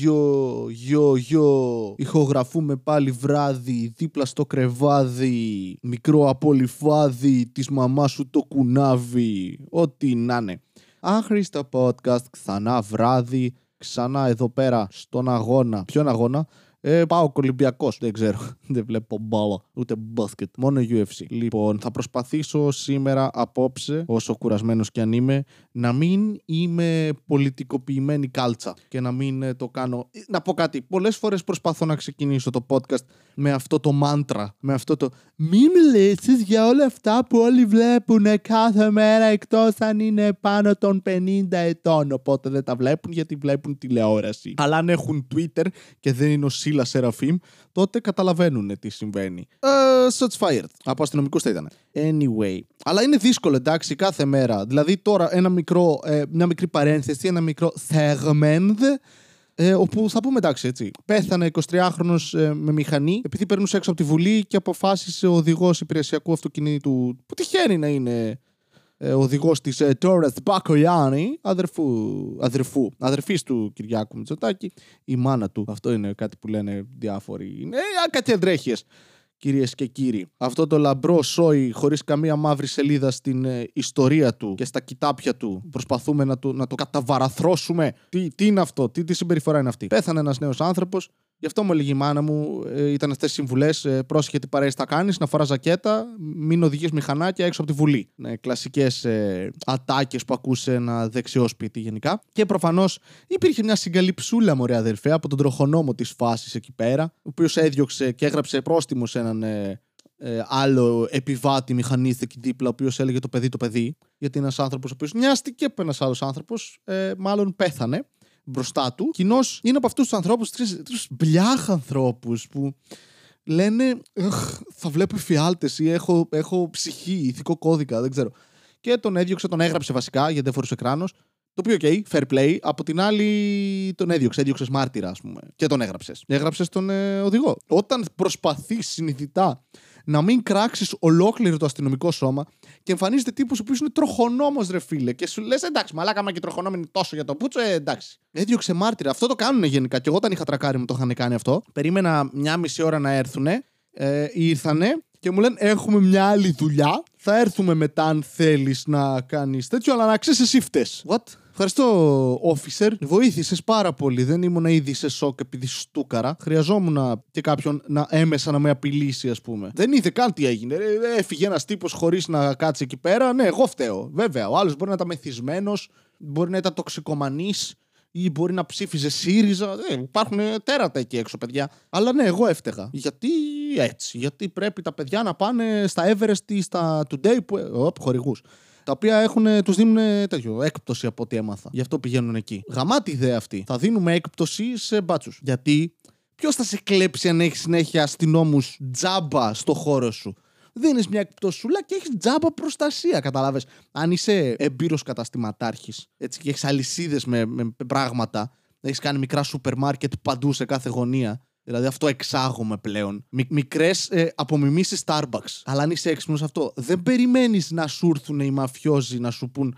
Γιο, γιο, γιο. Ηχογραφούμε πάλι βράδυ, δίπλα στο κρεβάδι. Μικρό απολυφάδι, της μαμάς σου το κουνάβι. Ό,τι να είναι. Άχρηστο podcast, ξανά βράδυ, ξανά εδώ πέρα στον αγώνα. Ποιον αγώνα; Ε, πάω Ολυμπιακός. Δεν ξέρω. Δεν βλέπω μπάλα. Ούτε μπάσκετ. Μόνο UFC. Λοιπόν, θα προσπαθήσω σήμερα, απόψε, όσο κουρασμένος κι αν είμαι, να μην είμαι πολιτικοποιημένη κάλτσα και να μην ε, το κάνω. Ε, Να πω κάτι. Πολλές φορές προσπαθώ να ξεκινήσω το podcast με αυτό το μάντρα. Με αυτό το Μη μιλήσει για όλα αυτά που όλοι βλέπουν κάθε μέρα εκτός αν είναι πάνω των 50 ετών. Οπότε δεν τα βλέπουν γιατί βλέπουν τηλεόραση. Αλλά αν έχουν Twitter και δεν είναι ο Σίλα Σεραφείμ, τότε καταλαβαίνουν τι συμβαίνει. Ε, shots fired. Από αστυνομικού θα ήταν. Anyway. Αλλά είναι δύσκολο, εντάξει, κάθε μέρα. Δηλαδή τώρα ένα μικρό, ε, μια μικρή παρένθεση, ένα μικρό segment ε, όπου θα πούμε εντάξει, έτσι. Πέθανε 23χρονο ε, με μηχανή επειδή περνούσε έξω από τη Βουλή και αποφάσισε ο οδηγός υπηρεσιακού αυτοκινήτου, που τυχαίνει να είναι ε, οδηγός της ε, Τόρεθ Μπακογιάννη, αδερφού, αδερφού, αδερφής του Κυριάκου Μητσοτάκη, η μάνα του. Αυτό είναι κάτι που λένε διάφοροι. Είναι ε, κάτι αντρέχειες. Κυρίες και κύριοι, αυτό το λαμπρό σόι χωρίς καμία μαύρη σελίδα στην ε, ιστορία του και στα κοιτάπια του, προσπαθούμε να το, να το καταβαραθρώσουμε. Τι, τι είναι αυτό, τι, τι συμπεριφορά είναι αυτή. Πέθανε ένας νέος άνθρωπος, Γι' αυτό μου έλεγε η μάνα μου, ε, ήταν αυτές οι συμβουλές. Ε, πρόσεχε τι παρέες θα κάνεις, να φοράς ζακέτα, μην οδηγείς μηχανάκια έξω από τη Βουλή. Ναι, Κλασικές ε, ατάκες που ακούσε ένα δεξιό σπίτι γενικά. Και προφανώς υπήρχε μια συγκαλυψούλα, μωρέ αδερφέ, από τον τροχονόμο της φάσης εκεί πέρα, ο οποίος έδιωξε και έγραψε πρόστιμο σε έναν ε, ε, άλλο επιβάτη μηχανή εκεί δίπλα, ο οποίος έλεγε το παιδί το παιδί. Γιατί ένας άνθρωπος ο οποίος νοιάστηκε από ένας άλλος άνθρωπος, ε, μάλλον πέθανε μπροστά του. Κοινώς είναι από αυτούς τους ανθρώπους, τρεις μπλιάχ ανθρώπους που λένε «Εχ, θα βλέπω εφιάλτες ή έχω, έχω ψυχή, ηθικό κώδικα, δεν ξέρω. Και τον έδιωξε, τον έγραψε βασικά γιατί δεν φορούσε κράνος. Το οποίο, OK, fair play. Από την άλλη, τον έδιωξε. Έδιωξες μάρτυρα, ας πούμε. Και τον έγραψες. Έγραψες τον ε, οδηγό. Όταν προσπαθεί συνειδητά να μην κράξεις ολόκληρο το αστυνομικό σώμα και εμφανίζεται τύπου ο οποίος είναι τροχονόμος, ρε φίλε. Και σου λες, εντάξει, μαλάκα, μα και τροχονόμο είναι τόσο για το πούτσο, ε, εντάξει. Έδιωξε μάρτυρα. Αυτό το κάνουν γενικά. Και εγώ όταν είχα τρακάρει μου το είχαν κάνει αυτό. Περίμενα μια μισή ώρα να έρθουν. Ε, ήρθανε και μου λένε έχουμε μια άλλη δουλειά. Θα έρθουμε μετά αν θέλεις να κάνεις τέτοιο, αλλά να ξέρεις εσύ φταίς. What? Ευχαριστώ, officer. Βοήθησες πάρα πολύ. Δεν ήμουν ήδη σε σοκ επειδή στούκαρα. Χρειαζόμουν και κάποιον να έμεσα να με απειλήσει, ας πούμε. Δεν είδε καν τι έγινε. Ε, Έφυγε ένας τύπος χωρίς να κάτσει εκεί πέρα. Ναι, εγώ φταίω. Βέβαια, ο άλλος μπορεί να ήταν μεθυσμένος, μπορεί να ήταν τοξικομανής ή μπορεί να ψήφιζε ΣΥΡΙΖΑ. Ε, υπάρχουν τέρατα εκεί έξω, παιδιά. Αλλά ναι, εγώ έφταιγα. Γιατί έτσι. Γιατί πρέπει τα παιδιά να πάνε στα Everest ή στα Today που. Οπ, χορηγούς. Τα οποία έχουν, τους δίνουν τέτοιο, έκπτωση από ό,τι έμαθα. Γι' αυτό πηγαίνουν εκεί. Γαμάτη ιδέα αυτή. Θα δίνουμε έκπτωση σε μπάτσους. Γιατί ποιος θα σε κλέψει αν έχεις συνέχεια αστυνόμους τζάμπα στο χώρο σου; Δίνεις μια εκπτωσούλα και έχεις τζάμπα προστασία. Κατάλαβε. Αν είσαι εμπειρό καταστηματάρχης έτσι, και έχεις αλυσίδες με, με πράγματα, έχεις κάνει μικρά σούπερ μάρκετ παντού σε κάθε γωνία. Δηλαδή αυτό εξάγουμε πλέον. Μικ, Μικρές ε, απομιμήσεις Starbucks. Αλλά αν είσαι έξυπνος αυτό, δεν περιμένεις να σου έρθουν οι μαφιόζοι να σου πούν.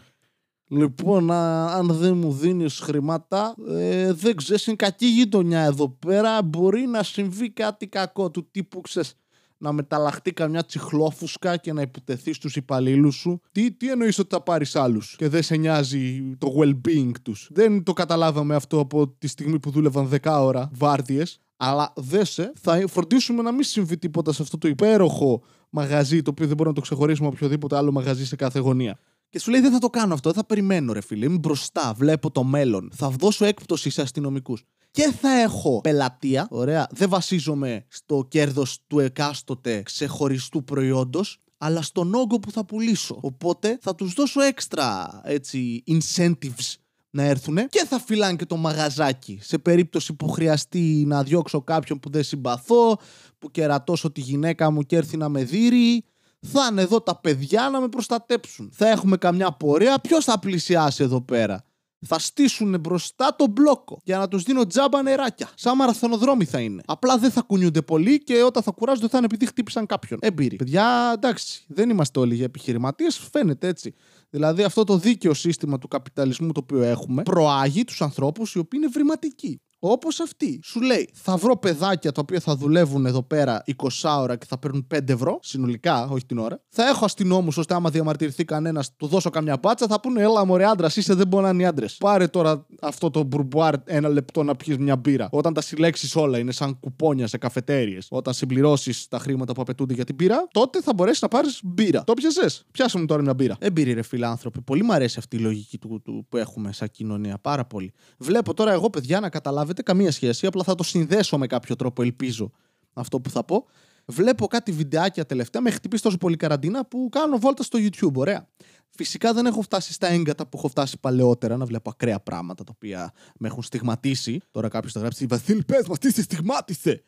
Λοιπόν, α, αν δεν μου δίνεις χρήματα, ε, δεν ξέρεις, είναι κακή γειτονιά εδώ πέρα. Μπορεί να συμβεί κάτι κακό του τύπου, ξέρεις, να μεταλλαχτεί καμιά τσιχλόφουσκα και να υποτεθείς στους υπαλλήλους σου. Τι, τι εννοείς ότι θα πάρεις άλλους και δεν σε νοιάζει το well-being τους; Δεν το καταλάβαμε αυτό από τη στιγμή που δούλευαν 10 ώρα βάρδιες. Αλλά δέσε, θα φροντίσουμε να μην συμβεί τίποτα σε αυτό το υπέροχο μαγαζί, το οποίο δεν μπορούμε να το ξεχωρίσουμε από οποιοδήποτε άλλο μαγαζί σε κάθε γωνία. Και σου λέει: Δεν θα το κάνω αυτό, δεν θα περιμένω, ρε φίλε. Είμαι μπροστά, βλέπω το μέλλον. Θα δώσω έκπτωση σε αστυνομικούς. Και θα έχω πελατεία. Ωραία. Δεν βασίζομαι στο κέρδος του εκάστοτε ξεχωριστού προϊόντος, αλλά στον όγκο που θα πουλήσω. Οπότε θα τους δώσω έξτρα έτσι, incentives να έρθουν και θα φυλάνε και το μαγαζάκι. Σε περίπτωση που χρειαστεί να διώξω κάποιον που δεν συμπαθώ, που κερατώσω τη γυναίκα μου και έρθει να με δείρει, θα είναι εδώ τα παιδιά να με προστατέψουν. Θα έχουμε καμιά πορεία. Ποιος θα πλησιάσει εδώ πέρα. Θα στήσουν μπροστά το μπλόκο για να τους δίνω τζάμπα νεράκια. Σαν μαραθωνοδρόμοι θα είναι. Απλά δεν θα κουνιούνται πολύ και όταν θα κουράζονται θα είναι επειδή χτύπησαν κάποιον. Έμπειροι. Παιδιά, εντάξει, δεν είμαστε όλοι για επιχειρηματίες, φαίνεται έτσι. Δηλαδή αυτό το δίκαιο σύστημα του καπιταλισμού το οποίο έχουμε προάγει τους ανθρώπους οι οποίοι είναι βρηματικοί. Όπως αυτή. Σου λέει, θα βρω παιδάκια τα οποία θα δουλεύουν εδώ πέρα 20 ώρα και θα παίρνουν 5 ευρώ συνολικά, όχι την ώρα. Θα έχω αστυνόμους ώστε άμα διαμαρτυρηθεί κανένας, του δώσω καμιά πάτσα, θα πούνε Έλα, μωρέ άντρας, είσαι δεν μπορεί να είναι άντρες. Πάρε τώρα αυτό το μπουρμπουάρ ένα λεπτό να πιεις μια μπύρα. Όταν τα συλλέξεις όλα, είναι σαν κουπόνια σε καφετέρειε. Όταν συμπληρώσεις τα χρήματα που απαιτούνται για την μπύρα, τότε θα μπορέσεις να πάρεις μπύρα. Το πιασες. Πιάσε μου τώρα μια μπύρα. Εμπειρή, ρε φιλάνθρωποι. Πολύ μου αρέσει αυτή η λογική του, του, που έχουμε σαν κοινωνία. Πάρα πολύ. Βλέπω τώρα εγώ, παιδιά, να καταλάβετε καμία σχέση. Απλά θα το συνδέσω με κάποιο τρόπο, ελπίζω αυτό που θα πω. Βλέπω κάτι βιντεάκια τελευταία, με χτυπήσει τόσο πολύ καραντίνα που κάνω βόλτα στο YouTube. Ωραία. Φυσικά δεν έχω φτάσει στα έγκατα που έχω φτάσει παλαιότερα να βλέπω ακραία πράγματα τα οποία με έχουν στιγματίσει. Τώρα κάποιος θα γράψει Βασίλη, πες μας, τι σε στιγμάτισε.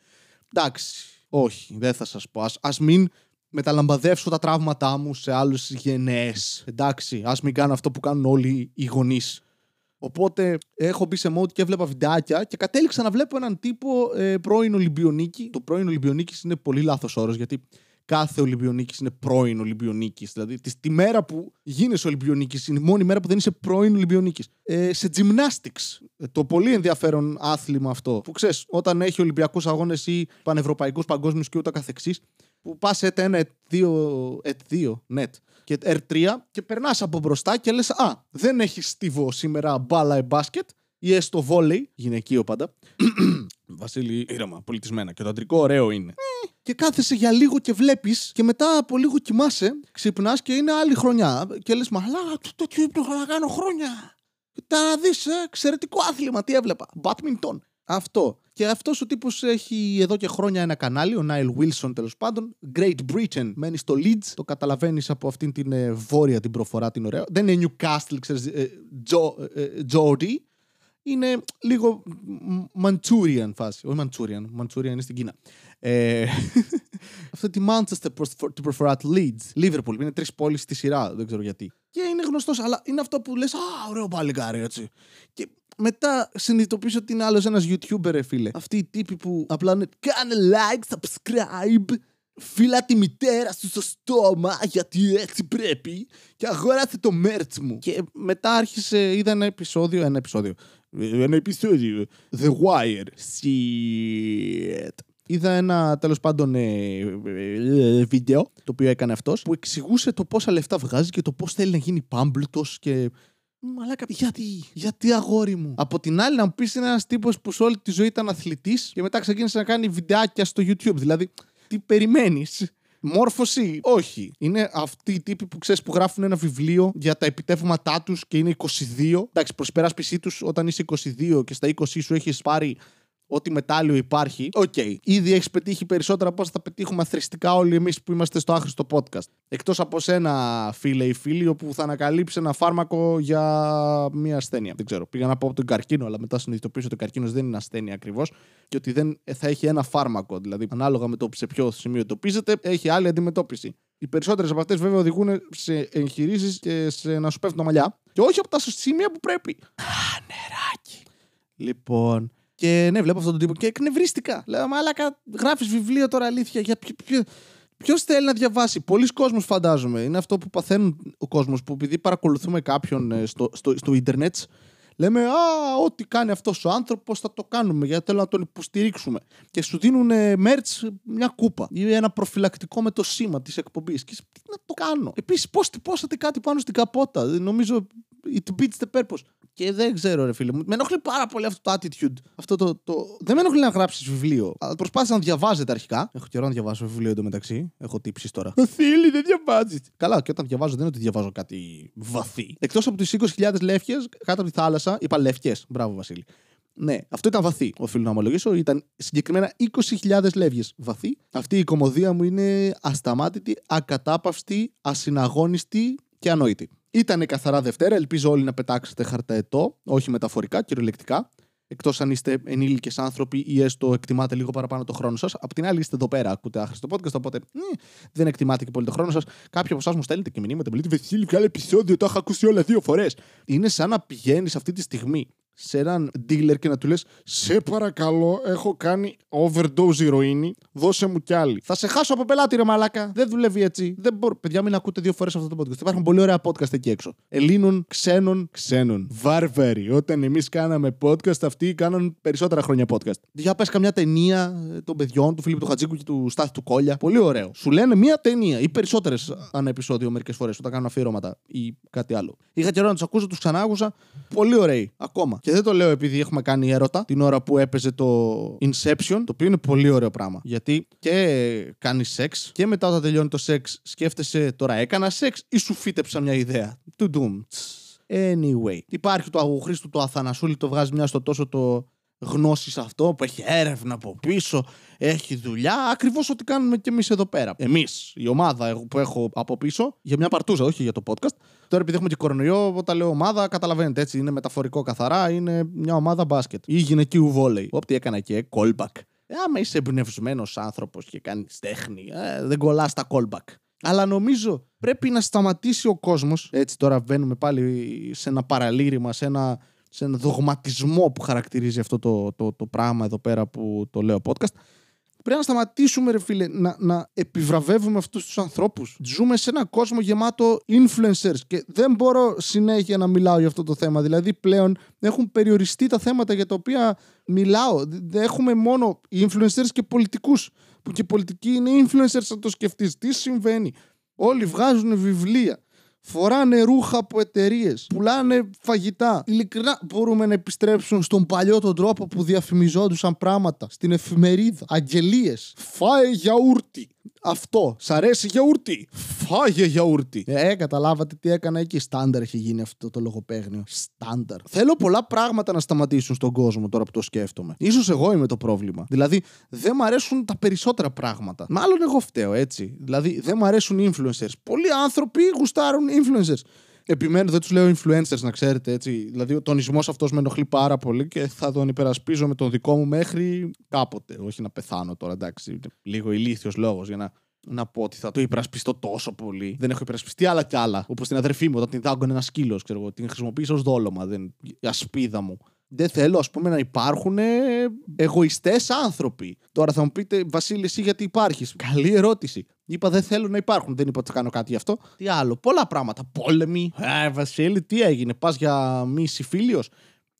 Εντάξει, όχι, δεν θα σας πω. Α μην μεταλαμπαδεύσω τα τραύματά μου σε άλλε γενναίες. Εντάξει, ας μην κάνω αυτό που κάνουν όλοι οι γονείς. Οπότε έχω μπει σε mode και έβλεπα βιντεάκια και κατέληξα να βλέπω έναν τύπο ε, πρώην Ολυμπιονίκη. Το πρώην Ολυμπιονίκης είναι πολύ λάθος όρος γιατί κάθε Ολυμπιονίκης είναι πρώην Ολυμπιονίκης. Δηλαδή, τη, μέρα που γίνεσαι Ολυμπιονίκης είναι η μόνη μέρα που δεν είσαι πρώην Ολυμπιονίκης. Ε, σε gymnastics. Ε, το πολύ ενδιαφέρον άθλημα αυτό. Που ξέρεις, όταν έχει Ολυμπιακούς αγώνες ή πανευρωπαϊκούς, παγκόσμιους και ούτω καθεξής, που πας ΕΤ 1, ΕΤ 2, ΕΤ 2, net και R3 και περνάς από μπροστά και λες: Α, δεν έχει στίβο σήμερα μπάλα ή μπάσκετ ή έστω βόλεϊ, γυναικείο πάντα. Βασίλη, ήρεμα, πολιτισμένα. Και το αντρικό ωραίο είναι. Και κάθεσαι για λίγο και βλέπεις, και μετά από λίγο κοιμάσαι, ξυπνάς και είναι άλλη χρονιά. Και λες, Μαλάκα, τέτοιο ύπνο να κάνω χρόνια. Κοίτα να δεις, ε, εξαιρετικό άθλημα, τι έβλεπα. Μπάτμιντον. Αυτό. Και αυτός ο τύπος έχει εδώ και χρόνια ένα κανάλι, ο Νάιλ Wilson τέλος πάντων. Great Britain. Μένει στο Leeds. Το καταλαβαίνεις από αυτήν την ε, βόρεια την προφορά την ωραία. Δεν είναι Newcastle, ξέρεις, ε, Geordie. Ε, είναι λίγο Manchurian φάση. Όχι Manchurian. Manchurian είναι στην Κίνα. Ε, αυτή τη Manchester την προφορά του Leeds. Liverpool. Είναι τρεις πόλεις στη σειρά. Δεν ξέρω γιατί. Και είναι γνωστός, αλλά είναι αυτό που λες: Α, ωραίο παλικάρι, έτσι. Και μετά συνειδητοποιήσω ότι είναι άλλος ένας YouTuber, ρε φίλε. Αυτοί οι τύποι που απλά είναι κάνε like, subscribe, φύλλα τη μητέρα σου στο στόμα γιατί έτσι πρέπει και αγόραθε το merch μου. Και μετά άρχισε, είδα ένα επεισόδιο, ένα επεισόδιο, ένα επεισόδιο, The Wire. Shit. Είδα ένα τέλος πάντων ε, ε, βίντεο το οποίο έκανε αυτός που εξηγούσε το πόσα λεφτά βγάζει και το πώς θέλει να γίνει πάμπλουτος και Μαλάκα, γιατί, γιατί αγόρι μου. Από την άλλη, να μου πεις είναι ένας τύπος που σε όλη τη ζωή ήταν αθλητής και μετά ξεκίνησε να κάνει βιντεάκια στο YouTube. Δηλαδή, τι περιμένεις; Μόρφωση, όχι. Είναι αυτοί οι τύποι που ξέρεις που γράφουν ένα βιβλίο για τα επιτεύγματά τους και είναι 22. Εντάξει, προς υπεράσπιση τους, όταν είσαι 22 και στα 20 σου έχεις πάρει ό,τι μετάλλιο υπάρχει. OK. Okay. Ήδη έχεις πετύχει περισσότερα από όσα θα πετύχουμε αθροιστικά όλοι εμείς που είμαστε στο άχρηστο podcast. Εκτός από σένα, φίλε ή φίλοι, όπου θα ανακαλύψει ένα φάρμακο για μία ασθένεια. Δεν ξέρω. Πήγα να πω από τον καρκίνο, αλλά μετά συνειδητοποίησα ότι ο καρκίνος δεν είναι ασθένεια ακριβώς και ότι δεν θα έχει ένα φάρμακο. Δηλαδή, ανάλογα με το σε ποιο σημείο εντοπίζεται, έχει άλλη αντιμετώπιση. Οι περισσότερες από αυτές βέβαια οδηγούν σε εγχειρήσεις και σε να σου πέφτουν τα μαλλιά. Και όχι από τα σημεία που πρέπει. Α, νεράκι. Λοιπόν, και ναι, βλέπω αυτόν τον τύπο και εκνευρίστηκα. Λέω, Μάλακα, γράφεις βιβλίο τώρα αλήθεια. Για ποιο, Ποιο θέλει να διαβάσει, πολλοί κόσμοι φαντάζομαι. Είναι αυτό που παθαίνουν ο κόσμος που επειδή παρακολουθούμε κάποιον ε, στο, στο, στο ίντερνετ, λέμε Α, ό,τι κάνει αυτός ο άνθρωπος θα το κάνουμε γιατί θέλω να τον υποστηρίξουμε. Και σου δίνουν merch μια κούπα ή ένα προφυλακτικό με το σήμα της εκπομπής. Και τι να το κάνω. Επίσης, πώ τυπώσατε κάτι πάνω στην καπότα. Νομίζω it beats the purpose. Και δεν ξέρω, ρε φίλε μου. Με ενοχλεί πάρα πολύ αυτό το attitude. Αυτό το, το... Δεν με ενοχλεί να γράψεις βιβλίο. Αλλά προσπάθησα να διαβάζετε αρχικά. Έχω καιρό να διαβάσω βιβλίο εντωμεταξύ. Έχω τύψεις τώρα. Φίλοι, δεν διαβάζεις. Καλά, και όταν διαβάζω δεν είναι ότι διαβάζω κάτι βαθύ. Εκτός από τις 20.000 λεύκες κάτω από τη θάλασσα, είπα λευκέ. Μπράβο, Βασίλη. Ναι, αυτό ήταν βαθύ, οφείλω να ομολογήσω. Ήταν συγκεκριμένα 20.000 λεύγες βαθύ. Αυτή η κομμωδία μου είναι ασταμάτητη, ακατάπαυστη, ασυναγώνιστη και ανόητη. Ήταν καθαρά Δευτέρα. Ελπίζω όλοι να πετάξετε χαρταετό, όχι μεταφορικά, κυριολεκτικά. Εκτός αν είστε ενήλικες άνθρωποι ή έστω εκτιμάτε λίγο παραπάνω το χρόνο σας. Απ' την άλλη, είστε εδώ πέρα, ακούτε άχρηστο podcast, οπότε ε, δεν εκτιμάτε και πολύ το χρόνο σας. Κάποιοι από εσάς μου στέλνετε και μηνύματα, μου λέτε Βεσίλη, βγάλε επεισόδιο, το έχω ακούσει όλα δύο φορές. Είναι σαν να πηγαίνεις αυτή τη στιγμή σε έναν dealer και να του λες: Σε παρακαλώ, έχω κάνει overdose ηρωίνη, δώσε μου κι άλλη. Θα σε χάσω από πελάτη, ρε Μαλάκα. Δεν δουλεύει έτσι. Δεν μπορώ. Παιδιά, μην ακούτε δύο φορές αυτό το podcast. Υπάρχουν πολύ ωραία podcast εκεί έξω. Ελλήνων, ξένων, ξένων. Βάρβαροι. Όταν εμείς κάναμε podcast, αυτοί κάναν περισσότερα χρόνια podcast. Για πες καμιά ταινία των παιδιών, του Φίλιππου του Χατζίκου και του Στάθη του Κόλια. Πολύ ωραίο. Σου λένε μία ταινία ή περισσότερες ανά επεισόδιο μερικές φορές όταν κάνουν αφιερώματα ή κάτι άλλο. Είχα καιρό να τους ακούσω, τους ξανά άκουσα. Πολύ ωραίοι ακόμα. Και δεν το λέω επειδή έχουμε κάνει έρωτα την ώρα που έπαιζε το Inception, το οποίο είναι πολύ ωραίο πράγμα. Γιατί και κάνει σεξ και μετά όταν τελειώνει το σεξ σκέφτεσαι τώρα έκανα σεξ ή σου φύτεψα μια ιδέα. Του ντουμ. Anyway. Υπάρχει το αγοχρήστο το Αθανασούλη, το βγάζει μια στο τόσο το γνώση σε αυτό, που έχει έρευνα από πίσω, έχει δουλειά. Ακριβώς ό,τι κάνουμε και εμείς εδώ πέρα. Εμείς, η ομάδα που έχω από πίσω, για μια παρτούζα, όχι για το podcast. Τώρα, επειδή έχουμε και κορονοϊό, όταν λέω ομάδα, καταλαβαίνετε έτσι, είναι μεταφορικό καθαρά, είναι μια ομάδα μπάσκετ ή γυναικείου βόλεϊ. Ό,τι έκανα και callback. Ε, άμα είσαι εμπνευσμένος άνθρωπος και κάνεις τέχνη, ε, δεν κολλάς τα callback. Αλλά νομίζω πρέπει να σταματήσει ο κόσμος. Έτσι, τώρα βαίνουμε πάλι σε ένα παραλήρημα, σε ένα σε ένα δογματισμό που χαρακτηρίζει αυτό το, το, το πράγμα εδώ πέρα που το λέω podcast. Πρέπει να σταματήσουμε, ρε φίλε, να, να επιβραβεύουμε αυτούς τους ανθρώπους. Ζούμε σε ένα κόσμο γεμάτο influencers και δεν μπορώ συνέχεια να μιλάω για αυτό το θέμα. Δηλαδή, πλέον έχουν περιοριστεί τα θέματα για τα οποία μιλάω. Έχουμε μόνο influencers και πολιτικούς. Που και οι πολιτικοί είναι influencers, να το σκεφτείς. Τι συμβαίνει; Όλοι βγάζουν βιβλία φοράνε ρούχα από εταιρείες, πουλάνε φαγητά. Ειλικρινά μπορούμε να επιστρέψουμε στον παλιό τον τρόπο που διαφημιζόντουσαν πράγματα στην εφημερίδα. Αγγελίες. Φάε γιαούρτι. Αυτό. Σ' αρέσει γιαούρτι. Φάγε γιαούρτι. Ε, καταλάβατε τι έκανα εκεί. Στάνταρ έχει γίνει αυτό το λογοπαίγνιο. Στάνταρ. Θέλω πολλά πράγματα να σταματήσουν στον κόσμο τώρα που το σκέφτομαι. σω εγώ είμαι το πρόβλημα. Δηλαδή, δεν μου αρέσουν τα περισσότερα πράγματα. Μάλλον εγώ φταίω, έτσι. Δηλαδή, δεν μου αρέσουν influencers. Πολλοί άνθρωποι γουστάρουν influencers. Επιμένω, δεν τους λέω influencers, να ξέρετε έτσι. Δηλαδή, ο τονισμός αυτός με ενοχλεί πάρα πολύ και θα τον υπερασπίζω με τον δικό μου μέχρι κάποτε. Όχι να πεθάνω τώρα, εντάξει. Λίγο ηλίθιος λόγος για να να πω ότι θα το υπερασπιστώ τόσο πολύ. Δεν έχω υπερασπιστεί άλλα κι άλλα. Όπως την αδερφή μου, όταν την δάγκωνε ένας σκύλος, ξέρω εγώ. Την χρησιμοποίησα ως δόλωμα. Δεν... Η ασπίδα μου. Δεν θέλω, ας πούμε, να υπάρχουν εγωιστές άνθρωποι. Τώρα θα μου πείτε, Βασίλη, εσύ γιατί υπάρχεις; Καλή ερώτηση. Είπα δεν θέλω να υπάρχουν. Δεν είπα ότι θα κάνω κάτι γι' αυτό. Τι άλλο. Πολλά πράγματα. Πόλεμοι. Ε, Βασίλη, τι έγινε. Πας για μη συμφίλιος;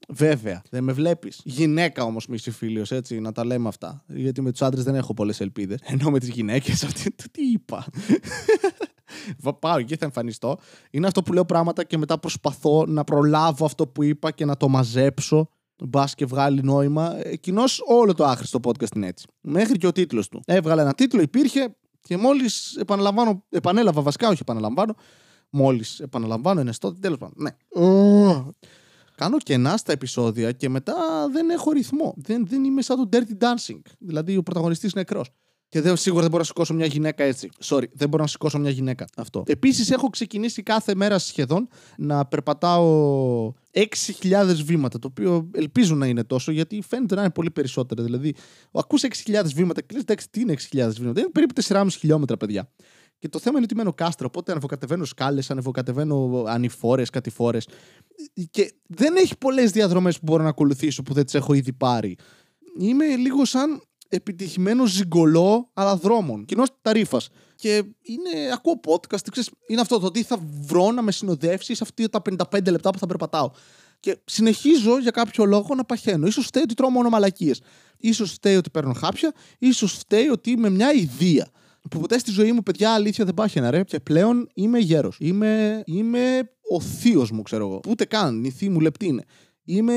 Βέβαια, δεν με βλέπεις. Γυναίκα όμως μη συμφίλιος, έτσι, να τα λέμε αυτά. Γιατί με τους άντρες δεν έχω πολλές ελπίδες. Ενώ με τις γυναίκες, αυτή. Τι είπα. Πάω εκεί, θα εμφανιστώ. Είναι αυτό που λέω πράγματα και μετά προσπαθώ να προλάβω αυτό που είπα και να το μαζέψω. Μπα και βγάλει νόημα. Κοινώς όλο το άχρηστο podcast είναι έτσι. Μέχρι και ο τίτλος του. Έβγαλε ένα τίτλο, υπήρχε και μόλις επαναλαμβάνω, επανέλαβα βασικά, όχι επαναλαμβάνω. Μόλις επαναλαμβάνω, είναι στο τέλος πάντων. Ναι. Κάνω κενά στα επεισόδια και μετά δεν έχω ρυθμό. Δεν, δεν είμαι σαν το Dirty Dancing. Δηλαδή ο πρωταγωνιστής είναι νεκρό. Και δεν, σίγουρα δεν μπορώ να σηκώσω μια γυναίκα έτσι. Sorry, δεν μπορώ να σηκώσω μια γυναίκα. Αυτό. Επίσης, έχω ξεκινήσει κάθε μέρα σχεδόν να περπατάω 6.000 βήματα. Το οποίο ελπίζω να είναι τόσο, γιατί φαίνεται να είναι πολύ περισσότερο. Δηλαδή, ακούς 6.000 βήματα και λες, εντάξει, τι είναι 6.000 βήματα; Είναι περίπου 4,5 χιλιόμετρα, παιδιά. Και το θέμα είναι ότι μένω κάστρο. Οπότε ανεβοκατεβαίνω σκάλες, ανεβοκατεβαίνω ανηφόρες, κατηφόρες. Και δεν έχει πολλές διαδρομές που μπορώ να ακολουθήσω που δεν τις έχω ήδη πάρει. Είμαι λίγο σαν επιτυχημένος ζυγκολό αλλά δρόμων. Κοινός ταρήφα. Και είναι, ακούω podcast, ξέρεις, είναι αυτό το ότι θα βρω να με συνοδεύσεις σε αυτή τα 55 λεπτά που θα περπατάω. Και συνεχίζω για κάποιο λόγο να παχαίνω. σω φταίει ότι τρώω μόνο μαλακίε. σω φταίει ότι παίρνω χάπια. ίσως φταίει ότι είμαι μια ιδέα που ποτέ στη ζωή μου, παιδιά, αλήθεια δεν πάχαινα, ρε. Και πλέον είμαι γέρος. Είμαι, είμαι ο θείος μου, ξέρω εγώ. Ούτε καν, η θεία μου λεπτή είναι. Είμαι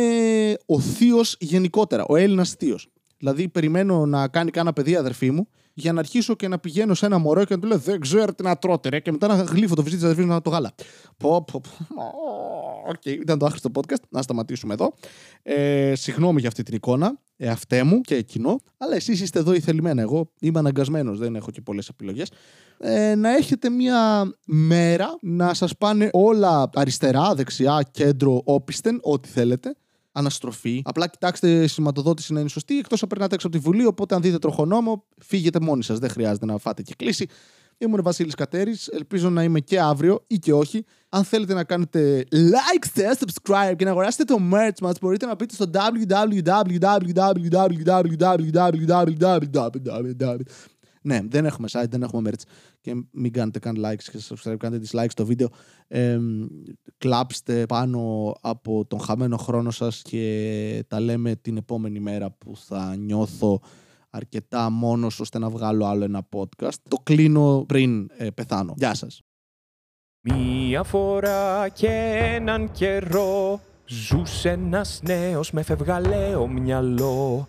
ο θείος γενικότερα, ο Έλληνας θείος. Δηλαδή, περιμένω να κάνει κάνα παιδί αδερφή μου για να αρχίσω και να πηγαίνω σε ένα μωρό και να του λέω Δεν ξέρω τι να τρώτε, ρε. Και μετά να γλείφω το βυζί της αδερφής μου να το γάλα. Πω, πω, πω. Οκ, ήταν το άχρηστο podcast. Να σταματήσουμε εδώ. Ε, συγγνώμη για αυτή την εικόνα εαυτέ μου και κοινό, αλλά εσείς είστε εδώ ηθελημένα. Εγώ είμαι αναγκασμένος, δεν έχω και πολλές επιλογές. Ε, να έχετε μια μέρα να σας πάνε όλα αριστερά, δεξιά, κέντρο, όπισθεν, ό,τι θέλετε. Αναστροφή. Απλά κοιτάξτε σηματοδότηση να είναι σωστή, εκτός αν περνάτε έξω από τη Βουλή. Οπότε, αν δείτε τροχονόμο, φύγετε μόνοι σας. Δεν χρειάζεται να φάτε και κλείσει. Ήμουν Βασίλης Κατέρης. Ελπίζω να είμαι και αύριο ή και όχι. Αν θέλετε να κάνετε like, share, subscribe και να αγοράσετε το merch μας, μπορείτε να μπείτε στο www. Ναι, δεν έχουμε site, δεν έχουμε merch. Και μην κάνετε καν likes και subscribe, κάντε dislikes στο βίντεο. Ε, κλάψτε πάνω από τον χαμένο χρόνο σας και τα λέμε την επόμενη μέρα που θα νιώθω αρκετά μόνος ώστε να βγάλω άλλο ένα podcast. Το κλείνω πριν ε, πεθάνω. Γεια σας. Μία φορά και έναν καιρό Ζούσε ένας νέος με φευγαλαίο μυαλό